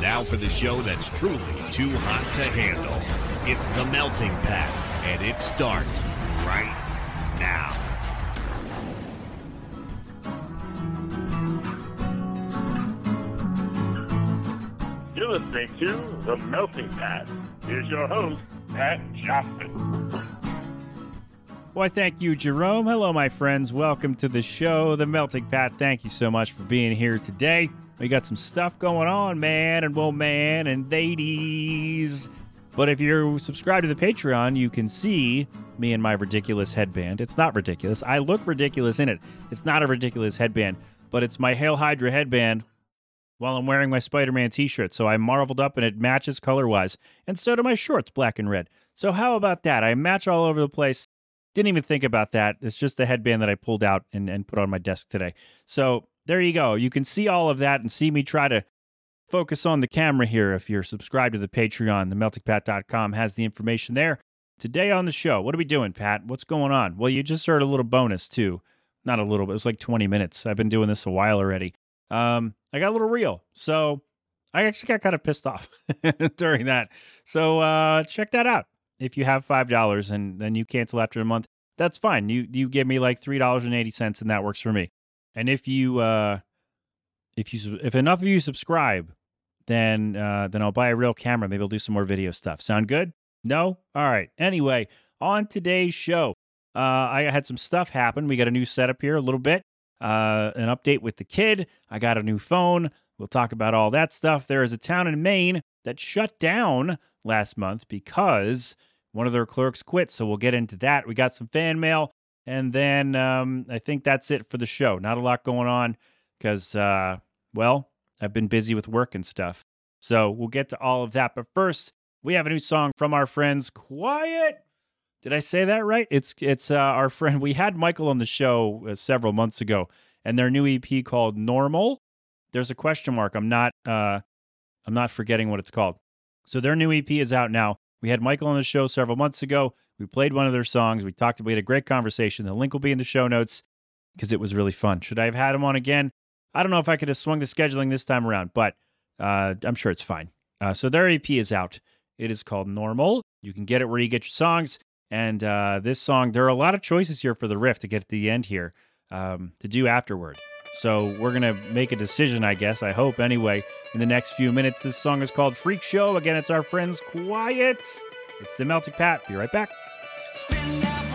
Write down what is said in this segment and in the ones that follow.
Now for the show that's truly too hot to handle. It's the Melting Pat, and it starts right now. You're listening to The Melting Pat. Here's your host, Pat Johnson. Why, thank you, Jerome. Hello, my friends. Welcome to the show, The Melting Pat. Thank you so much for being here today. We got some stuff going on, man and woman and ladies. But if you're subscribed to the Patreon, you can see me in my ridiculous headband. It's not ridiculous. I look ridiculous in it. It's not a ridiculous headband, but it's my Hail Hydra headband while I'm wearing my Spider Man t shirt. So I marveled up and it matches color wise. And so do my shorts, black and red. So how about that? I match all over the place. Didn't even think about that. It's just a headband that I pulled out and, and put on my desk today. So there you go. You can see all of that and see me try to focus on the camera here if you're subscribed to the Patreon. TheMeltingPat.com has the information there. Today on the show, what are we doing, Pat? What's going on? Well, you just heard a little bonus too. Not a little, but it was like 20 minutes. I've been doing this a while already. Um, I got a little real. So I actually got kind of pissed off during that. So uh, check that out. If you have five dollars and then you cancel after a month, that's fine. You you give me like three dollars and eighty cents, and that works for me. And if you uh, if you if enough of you subscribe, then uh, then I'll buy a real camera. Maybe I'll do some more video stuff. Sound good? No? All right. Anyway, on today's show, uh, I had some stuff happen. We got a new setup here a little bit. Uh, an update with the kid. I got a new phone. We'll talk about all that stuff. There is a town in Maine that shut down last month because one of their clerks quit. So we'll get into that. We got some fan mail. And then um, I think that's it for the show. Not a lot going on because, uh, well, I've been busy with work and stuff. So we'll get to all of that. But first, we have a new song from our friends Quiet. Did I say that right? It's it's uh, our friend. We had Michael on the show uh, several months ago, and their new EP called Normal. There's a question mark. I'm not uh, I'm not forgetting what it's called. So their new EP is out now. We had Michael on the show several months ago. We played one of their songs. We talked. We had a great conversation. The link will be in the show notes because it was really fun. Should I have had him on again? I don't know if I could have swung the scheduling this time around, but uh, I'm sure it's fine. Uh, so their EP is out. It is called Normal. You can get it where you get your songs. And uh, this song, there are a lot of choices here for the riff to get to the end here um, to do afterward. So we're going to make a decision, I guess, I hope anyway, in the next few minutes. This song is called Freak Show. Again, it's our friends Quiet. It's the Melting Pat. Be right back. Spinning out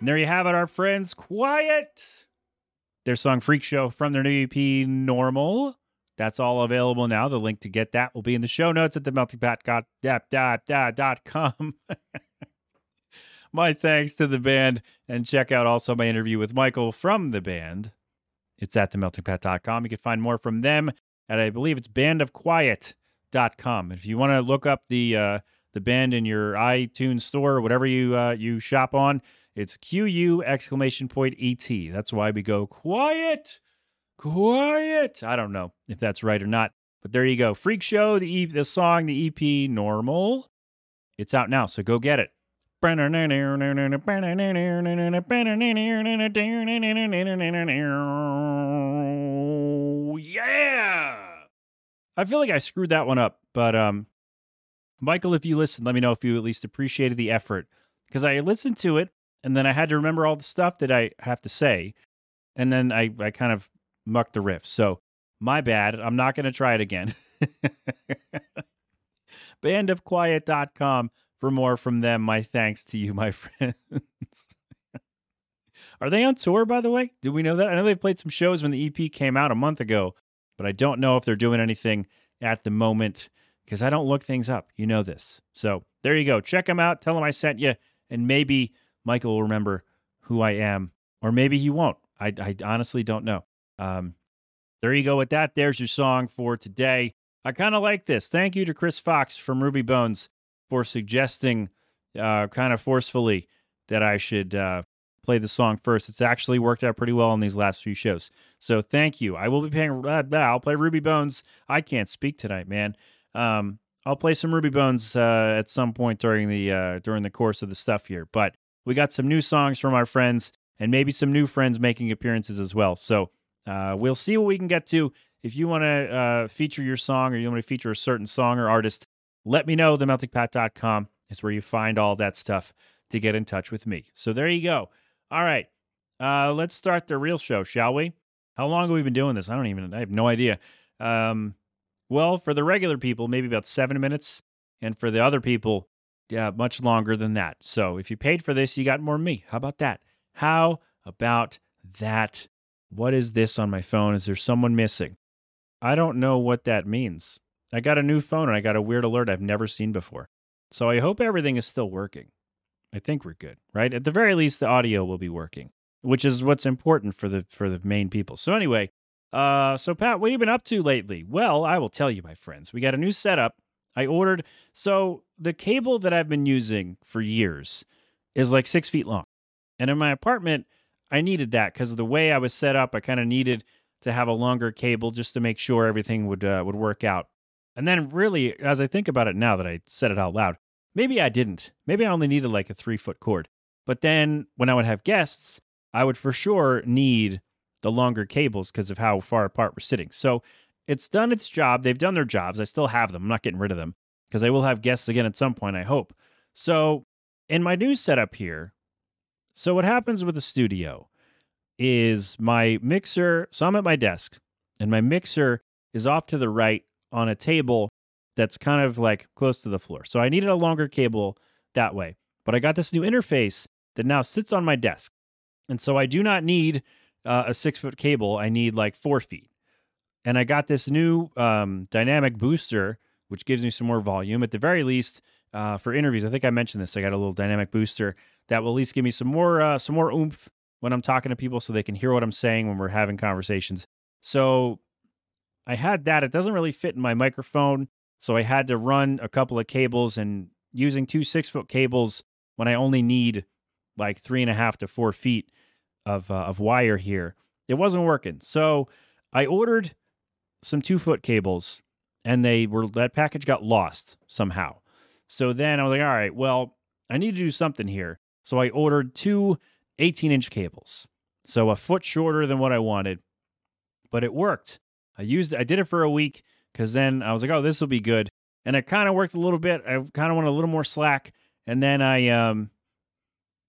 And there you have it, our friends. Quiet. Their song Freak Show from their new EP Normal. That's all available now. The link to get that will be in the show notes at themeltingpat.com. my thanks to the band and check out also my interview with Michael from the band. It's at themeltingpat.com. You can find more from them at I believe it's bandofquiet.com. If you want to look up the uh, the band in your iTunes store or whatever you uh, you shop on, it's QU exclamation point ET. That's why we go quiet, quiet. I don't know if that's right or not, but there you go. Freak Show, the e- the song, the EP, normal. It's out now, so go get it. Yeah. I feel like I screwed that one up, but um Michael, if you listen, let me know if you at least appreciated the effort because I listened to it and then I had to remember all the stuff that I have to say, and then I I kind of mucked the riff. So my bad. I'm not going to try it again. Bandofquiet.com for more from them. My thanks to you, my friends. Are they on tour, by the way? Do we know that? I know they played some shows when the EP came out a month ago, but I don't know if they're doing anything at the moment because I don't look things up. You know this. So there you go. Check them out. Tell them I sent you, and maybe Michael will remember who I am, or maybe he won't. I, I honestly don't know. Um, there you go with that. There's your song for today. I kind of like this. Thank you to Chris Fox from Ruby Bones for suggesting, uh, kind of forcefully, that I should uh, play the song first. It's actually worked out pretty well on these last few shows. So thank you. I will be paying. Uh, I'll play Ruby Bones. I can't speak tonight, man. Um, I'll play some Ruby Bones uh, at some point during the uh, during the course of the stuff here. But we got some new songs from our friends, and maybe some new friends making appearances as well. So uh, we'll see what we can get to. If you want to uh, feature your song, or you want to feature a certain song or artist, let me know. TheMeltingPat.com is where you find all that stuff to get in touch with me. So there you go. All right, uh, let's start the real show, shall we? How long have we been doing this? I don't even. I have no idea. Um, well, for the regular people, maybe about seven minutes, and for the other people, yeah, much longer than that. So if you paid for this, you got more me. How about that? How about that? What is this on my phone? Is there someone missing? I don't know what that means. I got a new phone and I got a weird alert I've never seen before. So I hope everything is still working. I think we're good, right? At the very least, the audio will be working, which is what's important for the for the main people. So anyway, uh, so Pat, what have you been up to lately? Well, I will tell you, my friends. We got a new setup. I ordered. So the cable that I've been using for years is like six feet long, and in my apartment, I needed that because of the way I was set up. I kind of needed to have a longer cable just to make sure everything would uh, would work out. And then, really, as I think about it now that I said it out loud, maybe I didn't. Maybe I only needed like a three foot cord. But then, when I would have guests, I would for sure need the longer cables because of how far apart we're sitting. So it's done its job. They've done their jobs. I still have them. I'm not getting rid of them because I will have guests again at some point, I hope. So, in my new setup here, so what happens with the studio is my mixer. So I'm at my desk, and my mixer is off to the right on a table that's kind of like close to the floor. So I needed a longer cable that way. But I got this new interface that now sits on my desk. And so I do not need uh, a six foot cable. I need like four feet. And I got this new um, dynamic booster, which gives me some more volume. At the very least, uh, for interviews, I think I mentioned this. I got a little dynamic booster that will at least give me some more uh, some more oomph when I'm talking to people, so they can hear what I'm saying when we're having conversations. So I had that. It doesn't really fit in my microphone, so I had to run a couple of cables and using two six foot cables when I only need like three and a half to four feet of uh, of wire here. It wasn't working, so I ordered some two foot cables, and they were that package got lost somehow. So then I was like, all right, well, I need to do something here. So I ordered two 18 inch cables, so a foot shorter than what I wanted, but it worked. I used I did it for a week because then I was like, oh, this will be good, and it kind of worked a little bit. I kind of wanted a little more slack, and then I um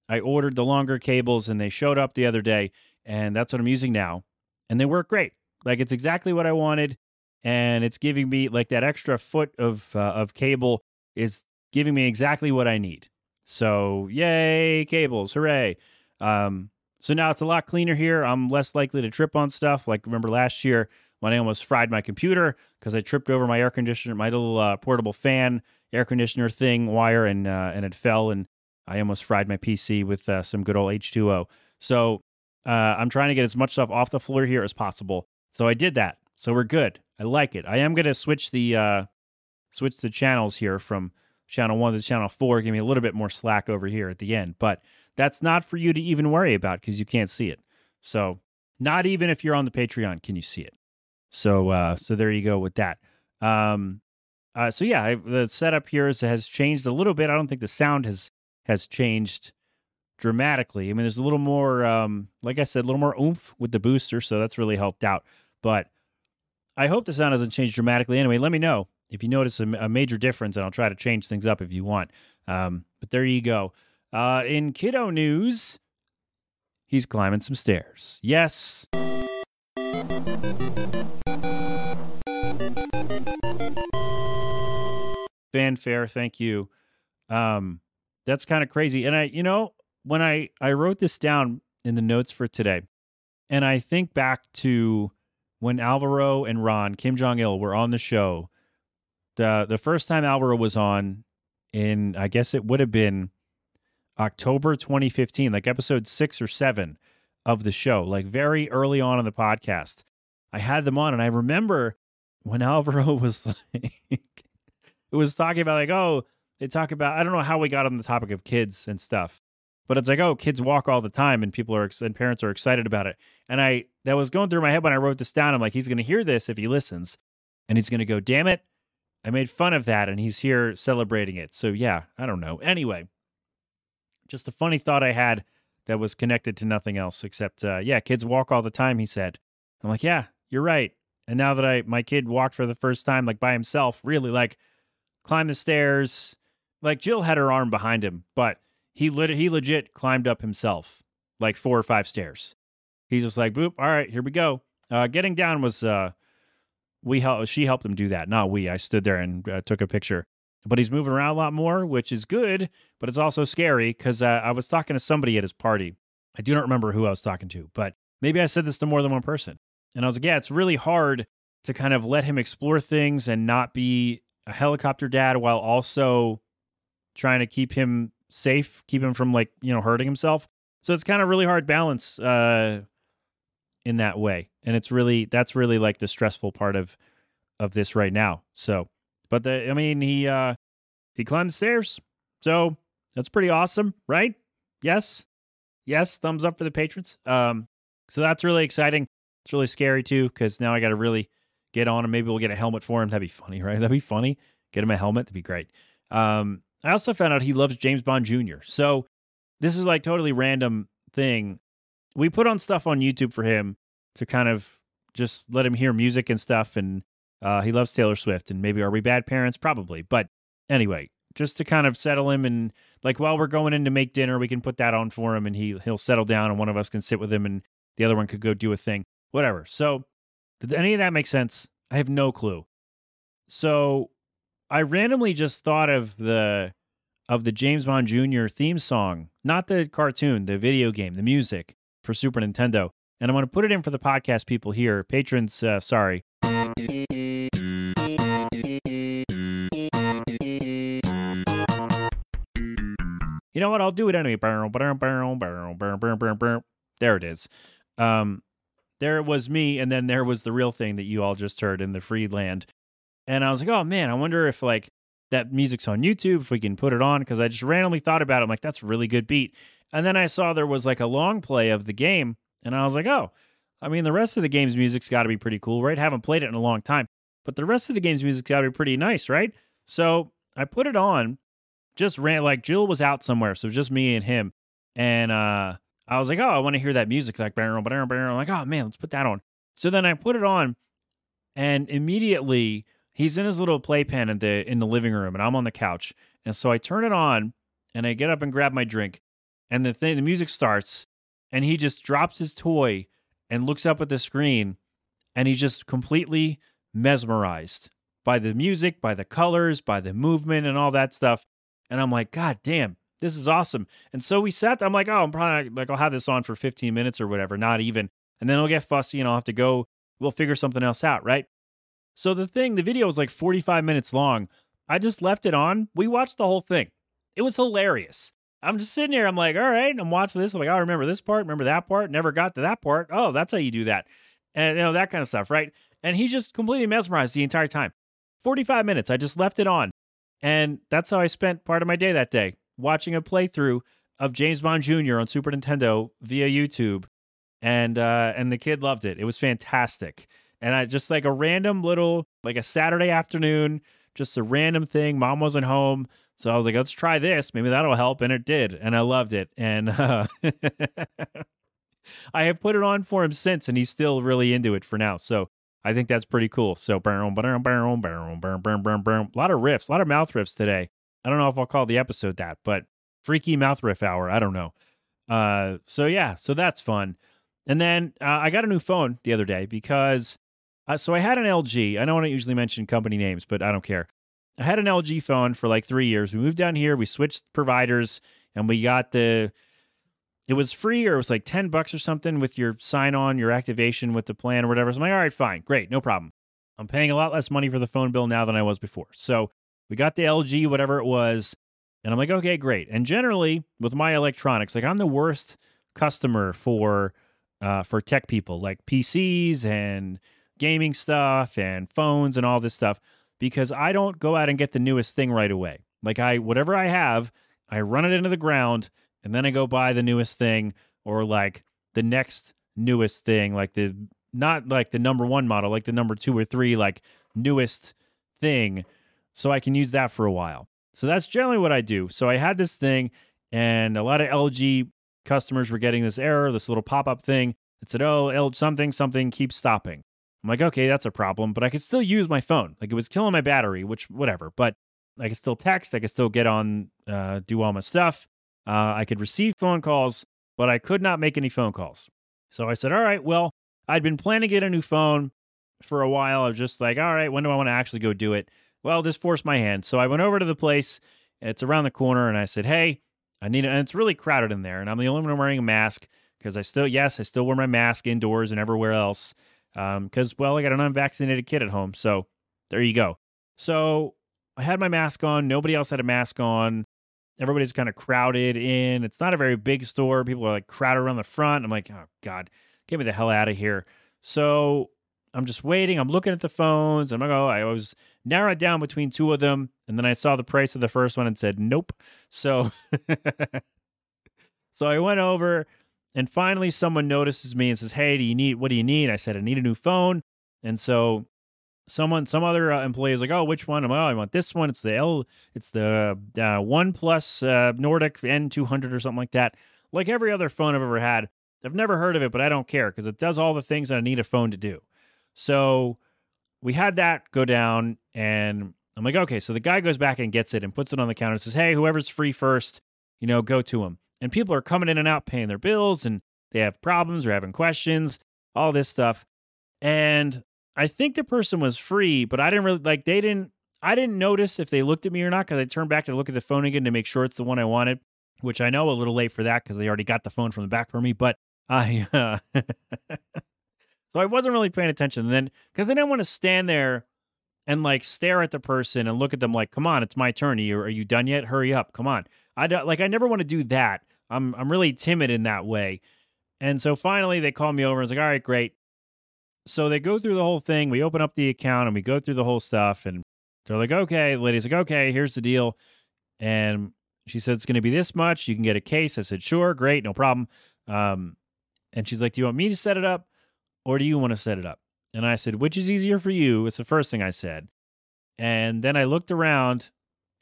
I ordered the longer cables, and they showed up the other day, and that's what I'm using now, and they work great. Like it's exactly what I wanted, and it's giving me like that extra foot of uh, of cable is giving me exactly what I need. So yay, cables, hooray! Um, so now it's a lot cleaner here. I'm less likely to trip on stuff. Like remember last year when I almost fried my computer because I tripped over my air conditioner, my little uh, portable fan air conditioner thing wire, and uh, and it fell, and I almost fried my PC with uh, some good old H2O. So uh, I'm trying to get as much stuff off the floor here as possible. So I did that. So we're good. I like it. I am to switch the uh, switch the channels here from channel one to channel four. Give me a little bit more slack over here at the end, but that's not for you to even worry about because you can't see it. So not even if you're on the Patreon can you see it. So uh, so there you go with that. Um, uh, so yeah, I, the setup here is, has changed a little bit. I don't think the sound has has changed dramatically. I mean, there's a little more, um, like I said, a little more oomph with the booster, so that's really helped out. But I hope the sound hasn't changed dramatically. Anyway, let me know if you notice a, a major difference, and I'll try to change things up if you want. Um, but there you go. Uh, in kiddo news, he's climbing some stairs. Yes. Fanfare, thank you. Um, that's kind of crazy. And I, you know, when I I wrote this down in the notes for today, and I think back to when Alvaro and Ron Kim Jong Il were on the show. The the first time Alvaro was on in I guess it would have been October 2015, like episode 6 or 7 of the show, like very early on in the podcast. I had them on and I remember when Alvaro was like it was talking about like, oh, they talk about I don't know how we got on the topic of kids and stuff. But it's like, oh, kids walk all the time and people are and parents are excited about it. And I that was going through my head when I wrote this down. I'm like, he's gonna hear this if he listens. And he's gonna go, damn it, I made fun of that and he's here celebrating it. So yeah, I don't know. Anyway, just a funny thought I had that was connected to nothing else except uh, yeah, kids walk all the time, he said. I'm like, yeah, you're right. And now that I my kid walked for the first time like by himself, really like climbed the stairs, like Jill had her arm behind him, but he lit he legit climbed up himself like four or five stairs. He's just like, boop, all right, here we go. Uh, getting down was uh, we help she helped him do that, not we. I stood there and uh, took a picture. But he's moving around a lot more, which is good, but it's also scary because uh, I was talking to somebody at his party. I do not remember who I was talking to, but maybe I said this to more than one person. And I was like, yeah, it's really hard to kind of let him explore things and not be a helicopter dad while also trying to keep him safe, keep him from like, you know, hurting himself. So it's kind of really hard balance uh in that way. And it's really that's really like the stressful part of of this right now. So, but the I mean, he uh he climbed the stairs. So, that's pretty awesome, right? Yes. Yes, thumbs up for the patrons. Um so that's really exciting. It's really scary too cuz now I got to really get on him. Maybe we'll get a helmet for him. That'd be funny, right? That'd be funny. Get him a helmet. That'd be great. Um I also found out he loves James Bond Jr. So this is like totally random thing. We put on stuff on YouTube for him to kind of just let him hear music and stuff. And uh, he loves Taylor Swift. And maybe are we bad parents? Probably. But anyway, just to kind of settle him and like while we're going in to make dinner, we can put that on for him and he he'll settle down and one of us can sit with him and the other one could go do a thing. Whatever. So did any of that make sense? I have no clue. So I randomly just thought of the of the James Bond Jr. theme song, not the cartoon, the video game, the music for Super Nintendo. And I'm going to put it in for the podcast people here. Patrons, uh, sorry. You know what? I'll do it anyway. There it is. Um, there it was me, and then there was the real thing that you all just heard in the free land. And I was like, oh man, I wonder if like that music's on YouTube, if we can put it on, because I just randomly thought about it. I'm like, that's a really good beat. And then I saw there was like a long play of the game, and I was like, oh, I mean, the rest of the game's music's got to be pretty cool, right? Haven't played it in a long time, but the rest of the game's music's got to be pretty nice, right? So I put it on, just ran like Jill was out somewhere, so just me and him, and uh, I was like, oh, I want to hear that music, like. I'm like, oh man, let's put that on. So then I put it on, and immediately he's in his little playpen in the in the living room, and I'm on the couch, and so I turn it on, and I get up and grab my drink, and the thing, the music starts, and he just drops his toy and looks up at the screen, and he's just completely mesmerized by the music, by the colors, by the movement, and all that stuff. And I'm like, God damn, This is awesome. And so we sat. I'm like, oh, I'm probably like I'll have this on for 15 minutes or whatever, not even. And then it'll get fussy, and I'll have to go. We'll figure something else out, right? So the thing, the video was like 45 minutes long. I just left it on. We watched the whole thing. It was hilarious. I'm just sitting here. I'm like, all right, I'm watching this. I'm like, oh, I remember this part, remember that part, never got to that part. Oh, that's how you do that. And you know, that kind of stuff, right? And he just completely mesmerized the entire time. 45 minutes. I just left it on. And that's how I spent part of my day that day, watching a playthrough of James Bond Jr. on Super Nintendo via YouTube. And uh and the kid loved it. It was fantastic. And I just like a random little, like a Saturday afternoon, just a random thing. Mom wasn't home. So I was like, let's try this. Maybe that'll help. And it did. And I loved it. And uh, I have put it on for him since, and he's still really into it for now. So I think that's pretty cool. So, a lot of riffs, a lot of mouth riffs today. I don't know if I'll call the episode that, but freaky mouth riff hour. I don't know. Uh, so yeah, so that's fun. And then uh, I got a new phone the other day because uh, so I had an LG. I don't usually mention company names, but I don't care. I had an LG phone for like three years. We moved down here, we switched providers, and we got the. It was free, or it was like ten bucks or something with your sign on, your activation with the plan or whatever. So I'm like, all right, fine, great, no problem. I'm paying a lot less money for the phone bill now than I was before. So we got the LG, whatever it was, and I'm like, okay, great. And generally with my electronics, like I'm the worst customer for uh, for tech people, like PCs and gaming stuff and phones and all this stuff because I don't go out and get the newest thing right away. Like I whatever I have, I run it into the ground and then I go buy the newest thing or like the next newest thing, like the not like the number 1 model, like the number 2 or 3 like newest thing so I can use that for a while. So that's generally what I do. So I had this thing and a lot of LG customers were getting this error, this little pop-up thing that said, "Oh, something something keeps stopping." I'm like, okay, that's a problem, but I could still use my phone. Like it was killing my battery, which whatever. But I could still text. I could still get on, uh, do all my stuff. Uh, I could receive phone calls, but I could not make any phone calls. So I said, all right, well, I'd been planning to get a new phone for a while. I was just like, all right, when do I want to actually go do it? Well, this forced my hand. So I went over to the place. It's around the corner, and I said, hey, I need it. And it's really crowded in there, and I'm the only one wearing a mask because I still, yes, I still wear my mask indoors and everywhere else because um, well i got an unvaccinated kid at home so there you go. So i had my mask on nobody else had a mask on. Everybody's kind of crowded in. It's not a very big store. People are like crowded around the front. I'm like oh god get me the hell out of here. So i'm just waiting. I'm looking at the phones. I'm like oh i was narrowed down between two of them and then i saw the price of the first one and said nope. So so i went over and finally, someone notices me and says, "Hey, do you need what do you need?" I said, "I need a new phone." And so, someone, some other uh, employee is like, "Oh, which one?" I'm like, "Oh, I want this one. It's the L. It's the uh, OnePlus uh, Nordic N200 or something like that. Like every other phone I've ever had. I've never heard of it, but I don't care because it does all the things that I need a phone to do. So we had that go down, and I'm like, okay. So the guy goes back and gets it and puts it on the counter and says, "Hey, whoever's free first, you know, go to him." And people are coming in and out paying their bills and they have problems or having questions, all this stuff. And I think the person was free, but I didn't really like they didn't I didn't notice if they looked at me or not because I turned back to look at the phone again to make sure it's the one I wanted, which I know a little late for that because they already got the phone from the back for me. But I, uh, so I wasn't really paying attention. Then because I didn't want to stand there and like stare at the person and look at them like, come on, it's my turn. Are you, are you done yet? Hurry up, come on. I don't like I never want to do that. I'm I'm really timid in that way. And so finally they call me over and it's like, all right, great. So they go through the whole thing. We open up the account and we go through the whole stuff. And they're like, okay, the lady's like, okay, here's the deal. And she said, it's going to be this much. You can get a case. I said, sure, great, no problem. Um, and she's like, do you want me to set it up or do you want to set it up? And I said, which is easier for you? It's the first thing I said. And then I looked around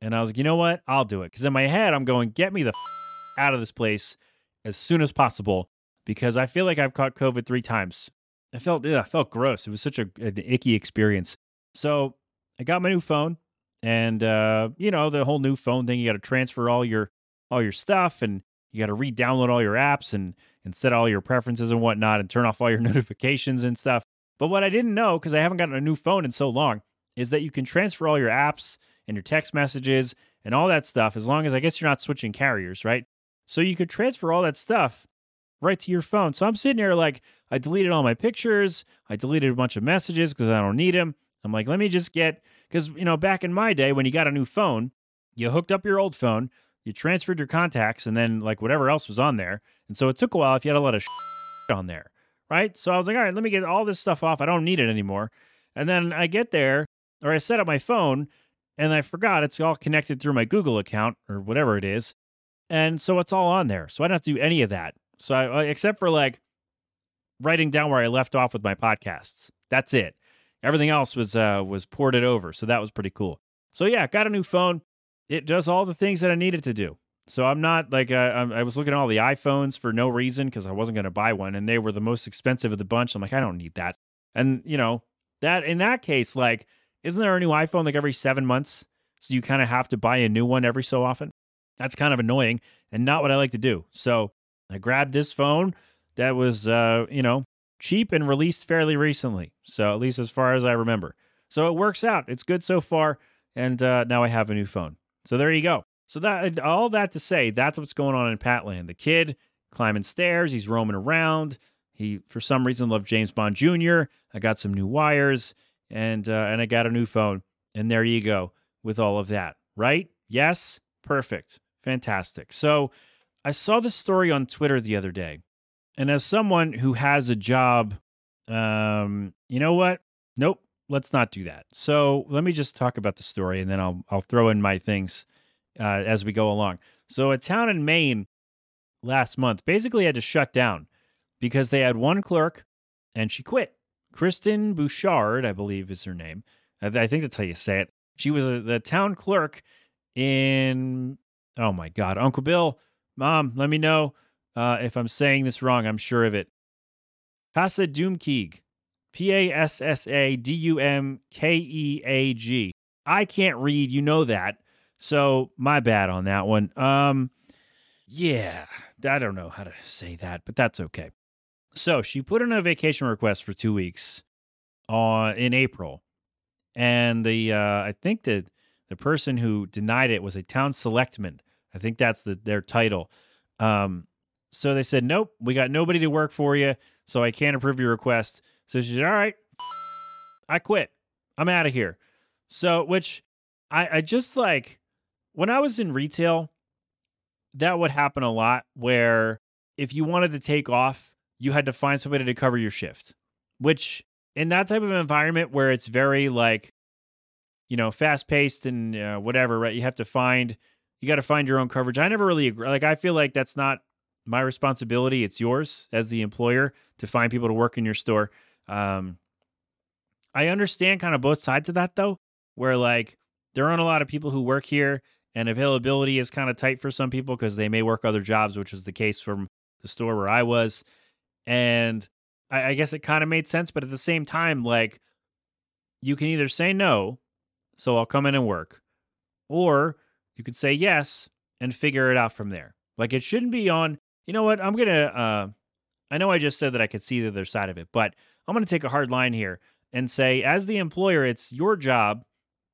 and I was like, you know what? I'll do it. Because in my head, I'm going, get me the out of this place as soon as possible because I feel like I've caught COVID three times. I felt yeah, I felt gross. It was such a, an icky experience. So I got my new phone, and uh, you know the whole new phone thing. You got to transfer all your all your stuff, and you got to re-download all your apps and and set all your preferences and whatnot, and turn off all your notifications and stuff. But what I didn't know because I haven't gotten a new phone in so long is that you can transfer all your apps and your text messages and all that stuff, as long as I guess you're not switching carriers, right? So you could transfer all that stuff right to your phone. So I'm sitting here like, I deleted all my pictures. I deleted a bunch of messages because I don't need them. I'm like, let me just get, because, you know, back in my day when you got a new phone, you hooked up your old phone, you transferred your contacts, and then like whatever else was on there. And so it took a while if you had a lot of on there, right? So I was like, all right, let me get all this stuff off. I don't need it anymore. And then I get there, or I set up my phone, and I forgot it's all connected through my Google account or whatever it is. And so it's all on there. So I don't have to do any of that. So I, except for like writing down where I left off with my podcasts. That's it. Everything else was uh, was ported over. So that was pretty cool. So yeah, got a new phone. It does all the things that I needed to do. So I'm not like I'm- I was looking at all the iPhones for no reason because I wasn't going to buy one, and they were the most expensive of the bunch. I'm like, I don't need that. And you know that in that case, like, isn't there a new iPhone like every seven months? So you kind of have to buy a new one every so often. That's kind of annoying and not what I like to do. So I grabbed this phone that was, uh, you know, cheap and released fairly recently. So at least as far as I remember. So it works out. It's good so far. And uh, now I have a new phone. So there you go. So that all that to say, that's what's going on in Patland. The kid climbing stairs, he's roaming around. He, for some reason, loved James Bond Jr. I got some new wires, and uh, and I got a new phone. And there you go with all of that. Right? Yes. Perfect. Fantastic. So I saw this story on Twitter the other day, and as someone who has a job, um, you know what? Nope, let's not do that. So let me just talk about the story, and then I'll I'll throw in my things uh, as we go along. So a town in Maine last month basically had to shut down because they had one clerk, and she quit. Kristen Bouchard, I believe, is her name. I, think that's how you say it. She was a, the town clerk in oh my god, Uncle Bill, Mom, let me know uh, if I'm saying this wrong. I'm sure of it. Passadumkeag. P A S S A D U M K E A G. I can't read, you know that. So my bad on that one. Um yeah, I don't know how to say that, but that's okay. So she put in a vacation request for 2 weeks on in April. And the uh I think that the person who denied it was a town selectman. I think that's the their title. Um, so they said, nope, we got nobody to work for you, so I can't approve your request. So she said, all right, I quit. I'm out of here. So, which I, I just like when I was in retail, that would happen a lot where if you wanted to take off, you had to find somebody to cover your shift, which in that type of environment where it's very like, you know, fast paced and uh, whatever, right? You have to find you got to find your own coverage. I never really agree. Like, I feel like that's not my responsibility. It's yours as the employer to find people to work in your store. Um, I understand kind of both sides of that though, where like there aren't a lot of people who work here and availability is kind of tight for some people because they may work other jobs, which was the case from the store where I was. And I, I guess it kind of made sense. But at the same time, like you can either say no, so I'll come in and work, or you could say yes and figure it out from there. Like it shouldn't be on, you know what? I'm going to, uh, I know I just said that I could see the other side of it, but I'm going to take a hard line here and say, as the employer, it's your job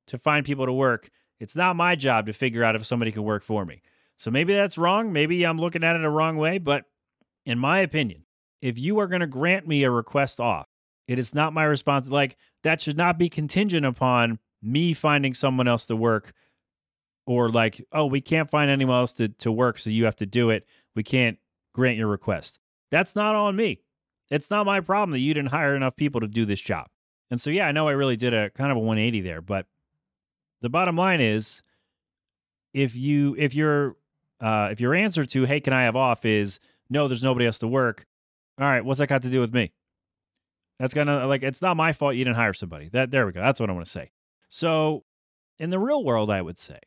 to find people to work. It's not my job to figure out if somebody can work for me. So maybe that's wrong. Maybe I'm looking at it a wrong way. But in my opinion, if you are going to grant me a request off, it is not my response. Like that should not be contingent upon me finding someone else to work or like, oh, we can't find anyone else to, to work, so you have to do it. We can't grant your request. That's not on me. It's not my problem that you didn't hire enough people to do this job. And so, yeah, I know I really did a kind of a 180 there, but the bottom line is if you if your uh if your answer to hey can i have off is no there's nobody else to work all right what's that got to do with me that's gonna like it's not my fault you didn't hire somebody that there we go that's what i want to say so in the real world i would say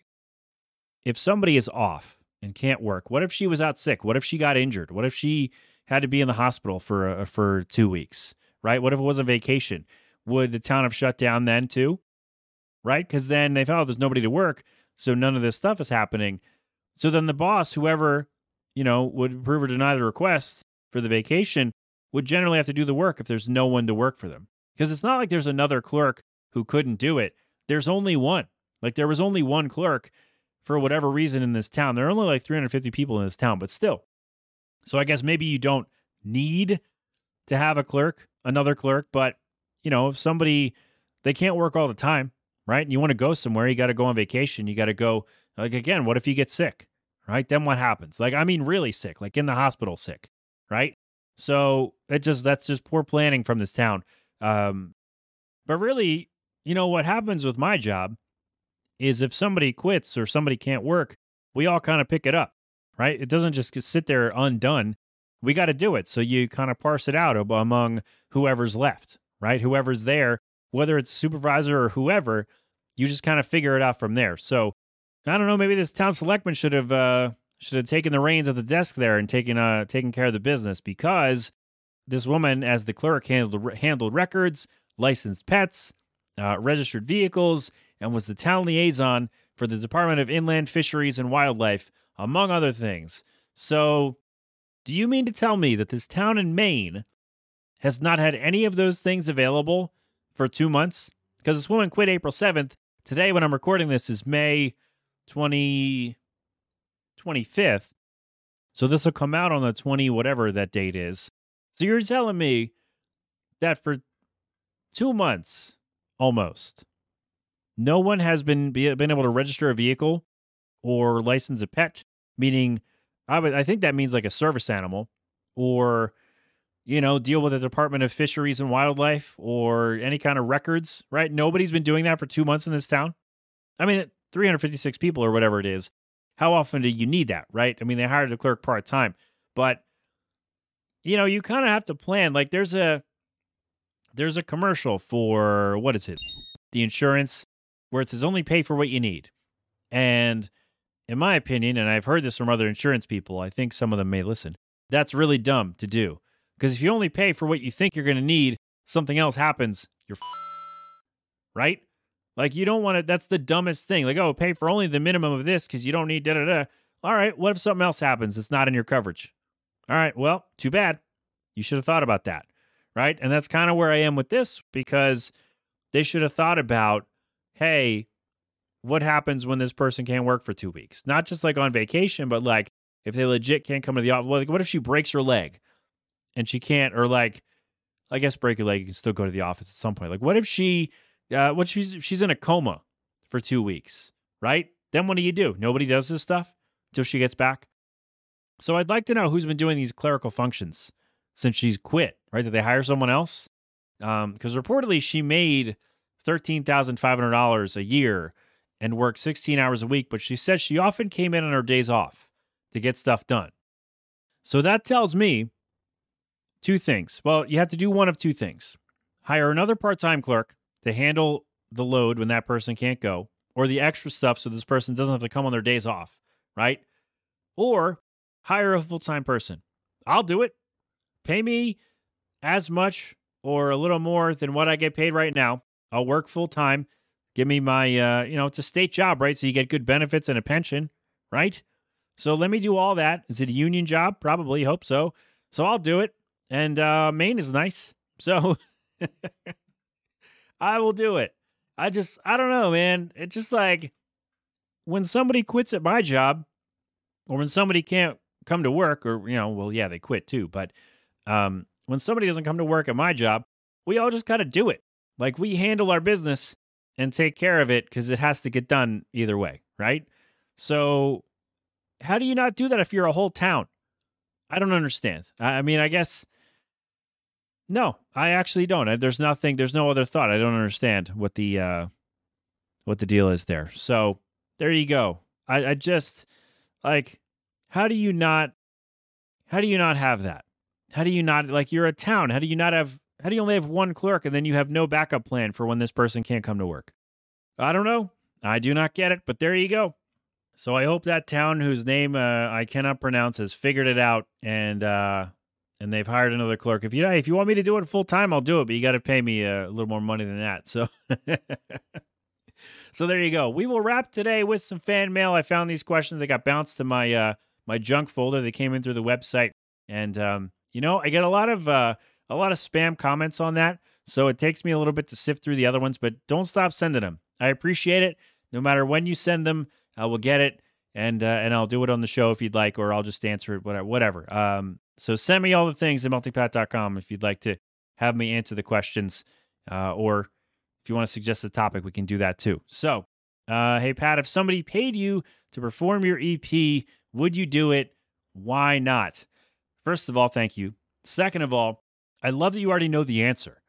if somebody is off and can't work what if she was out sick? What if she got injured? What if she had to be in the hospital for uh, for two weeks right? What if it was a vacation? Would the town have shut down then too? Right? Because then they felt oh, there's nobody to work so none of this stuff is happening. So then the boss whoever you know would approve or deny the request for the vacation would generally have to do the work if there's no one to work for them. Because it's not like there's another clerk who couldn't do it. There's only one. Like there was only one clerk for whatever reason in this town. There are only like 350 people in this town, but still. So I guess maybe you don't need to have a clerk, another clerk, but you know, if somebody they can't work all the time, right? And you want to go somewhere, you got to go on vacation, you got to go like again, what if you get sick? Right? Then what happens? Like I mean really sick, like in the hospital sick, right? So it just that's just poor planning from this town. Um but really, you know what happens with my job is if somebody quits or somebody can't work, we all kind of pick it up, right? It doesn't just sit there undone. We got to do it. So you kind of parse it out among whoever's left, right? Whoever's there, whether it's supervisor or whoever, you just kind of figure it out from there. So I don't know, maybe this town selectman should have uh should have taken the reins at the desk there and taken uh taken care of the business because this woman as the clerk handled handled records, licensed pets, uh, registered vehicles, and was the town liaison for the Department of Inland Fisheries and Wildlife, among other things. So, do you mean to tell me that this town in Maine has not had any of those things available for two months? Because this woman quit April 7th. Today, when I'm recording this, is May 20, 25th. So, this will come out on the 20, whatever that date is. So, you're telling me that for two months almost, no one has been be, been able to register a vehicle or license a pet, meaning I would I think that means like a service animal or you know, deal with the Department of Fisheries and Wildlife or any kind of records, right? Nobody's been doing that for 2 months in this town. I mean, 356 people or whatever it is. How often do you need that, right? I mean, they hired a clerk part-time, but you know, you kind of have to plan like there's a there's a commercial for what is it? The insurance where it says only pay for what you need. And in my opinion, and I've heard this from other insurance people, I think some of them may listen. That's really dumb to do. Because if you only pay for what you think you're going to need, something else happens, you're f- right? Like you don't want to that's the dumbest thing. Like, oh, pay for only the minimum of this because you don't need da da da. All right, what if something else happens that's not in your coverage? All right, well, too bad. You should have thought about that. Right? And that's kind of where I am with this because they should have thought about hey, what happens when this person can't work for two weeks? Not just like on vacation, but like if they legit can't come to the office. Like, what if she breaks her leg and she can't, or like, I guess break your leg, you can still go to the office at some point. Like, what if she, uh, what she's she's in a coma for two weeks, right? Then what do you do? Nobody does this stuff until she gets back. So I'd like to know who's been doing these clerical functions since she's quit, right? Did they hire someone else? Because reportedly she made $13,500 a year and worked 16 hours a week, but she said she often came in on her days off to get stuff done. So that tells me two things. Well, you have to do one of two things hire another part time clerk to handle the load when that person can't go, or the extra stuff so this person doesn't have to come on their days off, right? Or hire a full time person. I'll do it. Pay me as much or a little more than what I get paid right now. I'll work full time. Give me my, uh, you know, it's a state job, right? So you get good benefits and a pension, right? So let me do all that. Is it a union job? Probably. Hope so. So I'll do it. And uh, Maine is nice. So I will do it. I just, I don't know, man. It's just like when somebody quits at my job or when somebody can't come to work, or, you know, well, yeah, they quit too. But um, when somebody doesn't come to work at my job, we all just got to do it. Like we handle our business and take care of it because it has to get done either way, right? So, how do you not do that if you're a whole town? I don't understand. I mean, I guess no, I actually don't. There's nothing. There's no other thought. I don't understand what the uh, what the deal is there. So there you go. I, I just like how do you not how do you not have that? How do you not like you're a town? How do you not have how do you only have one clerk and then you have no backup plan for when this person can't come to work? I don't know. I do not get it, but there you go. So I hope that town whose name uh, I cannot pronounce has figured it out and uh, and they've hired another clerk. If you if you want me to do it full time, I'll do it, but you got to pay me uh, a little more money than that. So so there you go. We will wrap today with some fan mail. I found these questions. They got bounced to my uh, my junk folder. They came in through the website, and um, you know I get a lot of uh, a lot of spam comments on that. So it takes me a little bit to sift through the other ones, but don't stop sending them. I appreciate it. No matter when you send them, uh, we'll get it and uh, and I'll do it on the show if you'd like, or I'll just answer it, whatever. whatever. Um, so send me all the things at meltingpat.com if you'd like to have me answer the questions, uh, or if you want to suggest a topic, we can do that too. So, uh, hey Pat, if somebody paid you to perform your EP, would you do it? Why not? First of all, thank you. Second of all, I love that you already know the answer,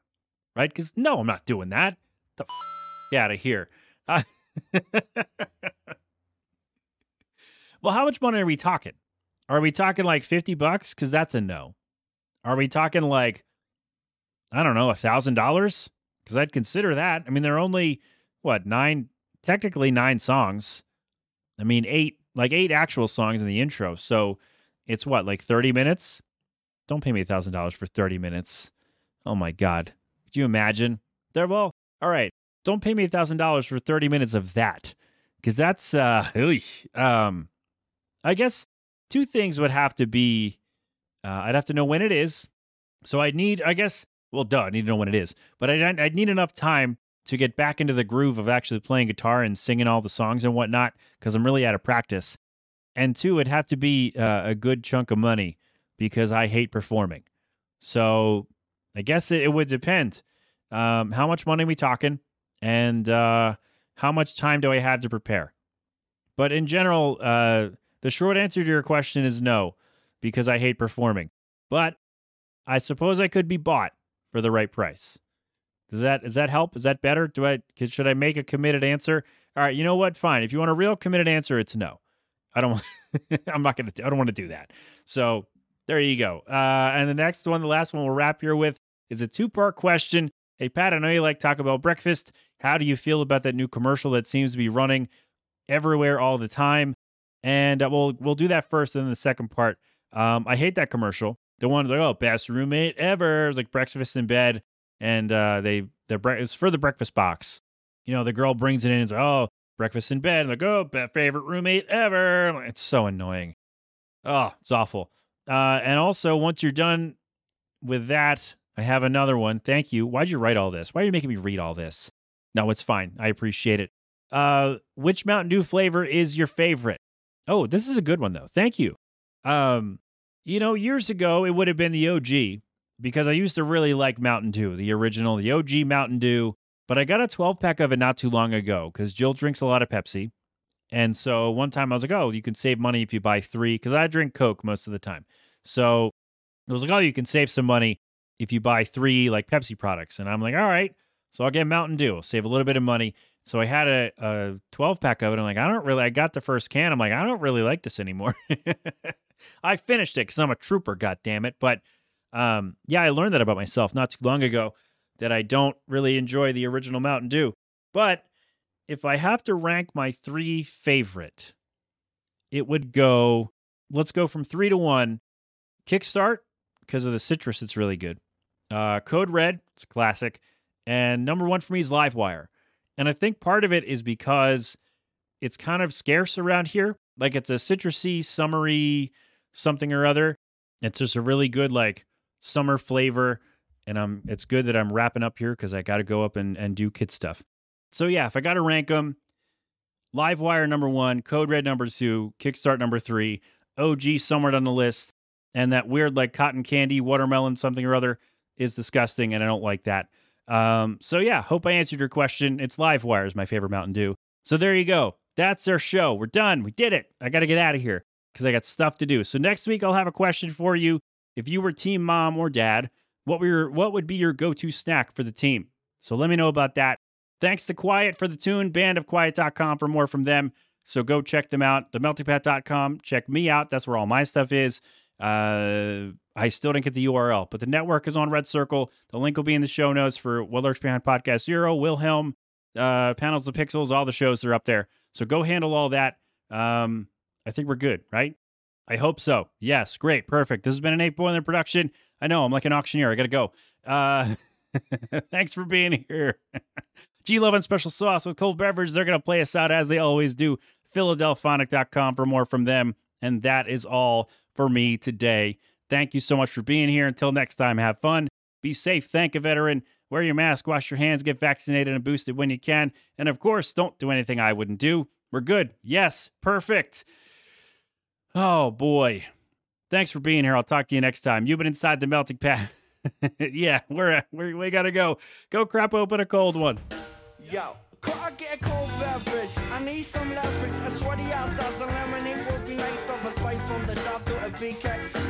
right? Because no, I'm not doing that. The f- out of here. Uh, well, how much money are we talking? Are we talking like 50 bucks? Because that's a no. Are we talking like, I don't know, a thousand dollars? Because I'd consider that. I mean, there are only, what, nine, technically nine songs. I mean, eight, like eight actual songs in the intro. So it's what, like 30 minutes? Don't pay me a thousand dollars for 30 minutes. Oh my God. Could you imagine? There, well, all right. Don't pay me a thousand dollars for 30 minutes of that. Cause that's uh um I guess two things would have to be uh, I'd have to know when it is. So I'd need, I guess, well, duh, I need to know when it is. But I'd, I'd need enough time to get back into the groove of actually playing guitar and singing all the songs and whatnot because I'm really out of practice. And two, it'd have to be uh, a good chunk of money because I hate performing. So I guess it, it would depend. Um, how much money we talking? And uh, how much time do I have to prepare? But in general, uh, the short answer to your question is no, because I hate performing. But I suppose I could be bought for the right price. Does that does that help? Is that better? Do I should I make a committed answer? All right, you know what? Fine. If you want a real committed answer, it's no. I don't. I'm not gonna. I don't want to do that. So there you go. Uh, and the next one, the last one, we'll wrap here with is a two part question. Hey Pat, I know you like Taco Bell breakfast. How do you feel about that new commercial that seems to be running everywhere all the time? And uh, we'll we'll do that first, and then the second part. Um, I hate that commercial. The one like, oh, best roommate ever. It's like breakfast in bed, and uh, they they're bre- it's for the breakfast box. You know, the girl brings it in and says, oh, breakfast in bed. I'm like, oh, favorite roommate ever. It's so annoying. Oh, it's awful. Uh, and also, once you're done with that, I have another one. Thank you. Why'd you write all this? Why are you making me read all this? No, it's fine. I appreciate it. Uh, which Mountain Dew flavor is your favorite? Oh, this is a good one though. Thank you. Um, you know, years ago it would have been the OG because I used to really like Mountain Dew, the original, the OG Mountain Dew. But I got a 12 pack of it not too long ago because Jill drinks a lot of Pepsi. And so one time I was like, oh, you can save money if you buy three because I drink Coke most of the time. So I was like, oh, you can save some money if you buy three like Pepsi products. And I'm like, all right. So I'll get Mountain Dew, I'll save a little bit of money. So I had a, a 12 pack of it. I'm like, I don't really, I got the first can. I'm like, I don't really like this anymore. I finished it because I'm a trooper, God damn it. But um, yeah, I learned that about myself not too long ago that I don't really enjoy the original Mountain Dew. But if I have to rank my three favorite, it would go, let's go from three to one. Kickstart, because of the citrus, it's really good. Uh, Code Red, it's a classic. And number one for me is Livewire. And I think part of it is because it's kind of scarce around here. Like it's a citrusy, summery something or other. It's just a really good like summer flavor. And I'm it's good that I'm wrapping up here because I got to go up and, and do kid stuff. So yeah, if I got to rank them, Livewire number one, Code Red number two, Kickstart number three, OG somewhere on the list, and that weird like cotton candy watermelon something or other is disgusting, and I don't like that. Um, so yeah, hope I answered your question. It's Livewire is my favorite Mountain Dew. So there you go. That's our show. We're done. We did it. I got to get out of here because I got stuff to do. So next week I'll have a question for you. If you were team mom or dad, what were your, what would be your go-to snack for the team? So let me know about that. Thanks to Quiet for the tune, bandofquiet.com for more from them. So go check them out, themeltingpat.com. Check me out. That's where all my stuff is. Uh, I still didn't get the URL, but the network is on Red Circle. The link will be in the show notes for What Lurks Behind Podcast Zero, Wilhelm, uh, Panels of Pixels, all the shows are up there. So go handle all that. Um, I think we're good, right? I hope so. Yes, great, perfect. This has been an Eight Boiler production. I know I'm like an auctioneer. I got to go. Uh, thanks for being here. G Love and Special Sauce with cold beverage. They're going to play us out as they always do. Philadelphonic.com for more from them. And that is all for me today. Thank you so much for being here. Until next time, have fun, be safe, thank a veteran, wear your mask, wash your hands, get vaccinated and boosted when you can. And of course, don't do anything I wouldn't do. We're good. Yes, perfect. Oh boy. Thanks for being here. I'll talk to you next time. You've been inside the melting pot. yeah, we're, we're we gotta go. Go crap open a cold one. Yo, could I get a cold beverage? I need some leverage. A sweaty outside, some lemonade would be nice. Of a spice from the top to a BK.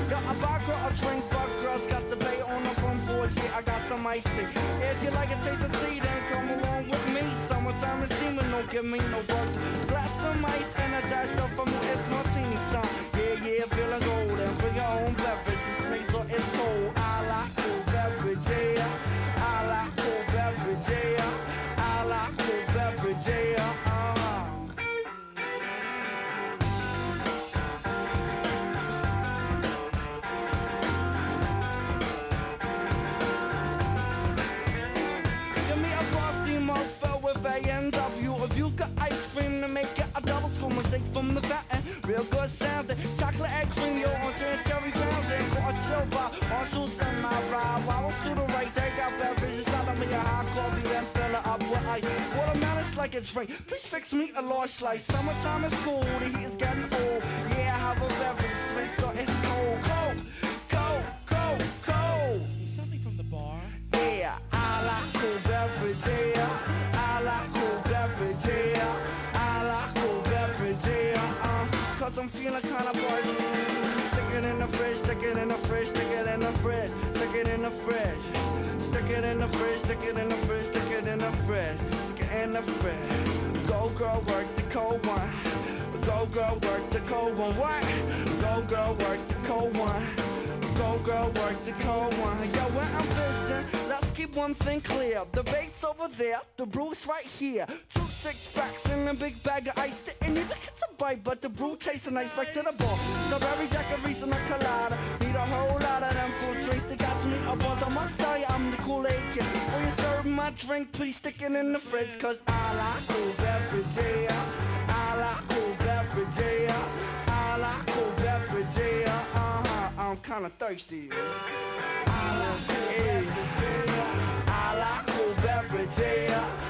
Got a vodka, a drink, but girls got the bay on the front porch. Yeah, I got some icy. If you like a taste of tea, then come along with me. Summertime is steaming, don't give me no buzz. Glass some ice and a dash of from it's martini time. Yeah, yeah, feeling golden. Bring your own beverage. It's me, so it's cold. I like cold beverage, It's rain. Please fix me a large slice. Summertime is cool, the heat is getting old. Yeah, I have a beverage, sweet, so it's cold, cold, cold, cold, cold. Something from the bar. Yeah, I like cool beverage, yeah. I like cool beverage, yeah. I like cool beverage, yeah. Uh, cause I'm feeling kinda party. Stick it in the fridge, stick it in the fridge, stick it in the fridge, stick it in the fridge. Stick it in the fridge, stick it in the fridge, stick it in the fridge, in the fridge. Go girl, work the cold one. Go girl, work the cold one. What? Go girl, work the cold one. Go girl, work the cold one. Yo, when I'm fishing, keep one thing clear. The bait's over there, the brew's right here. Two six packs and a big bag of ice. Didn't even get to bite, but the brew tastes nice. Back to the bar. Strawberry daiquiris and a colada. Need a whole lot of them fruit drinks that got me a buzz. I must tell you, I'm the Kool-Aid kid. When you serve my drink, please stick it in the fridge. Cause I like cool beverage, yeah. I like cool beverage, yeah. I'm kind of thirsty. I like cool. I like cool beverages.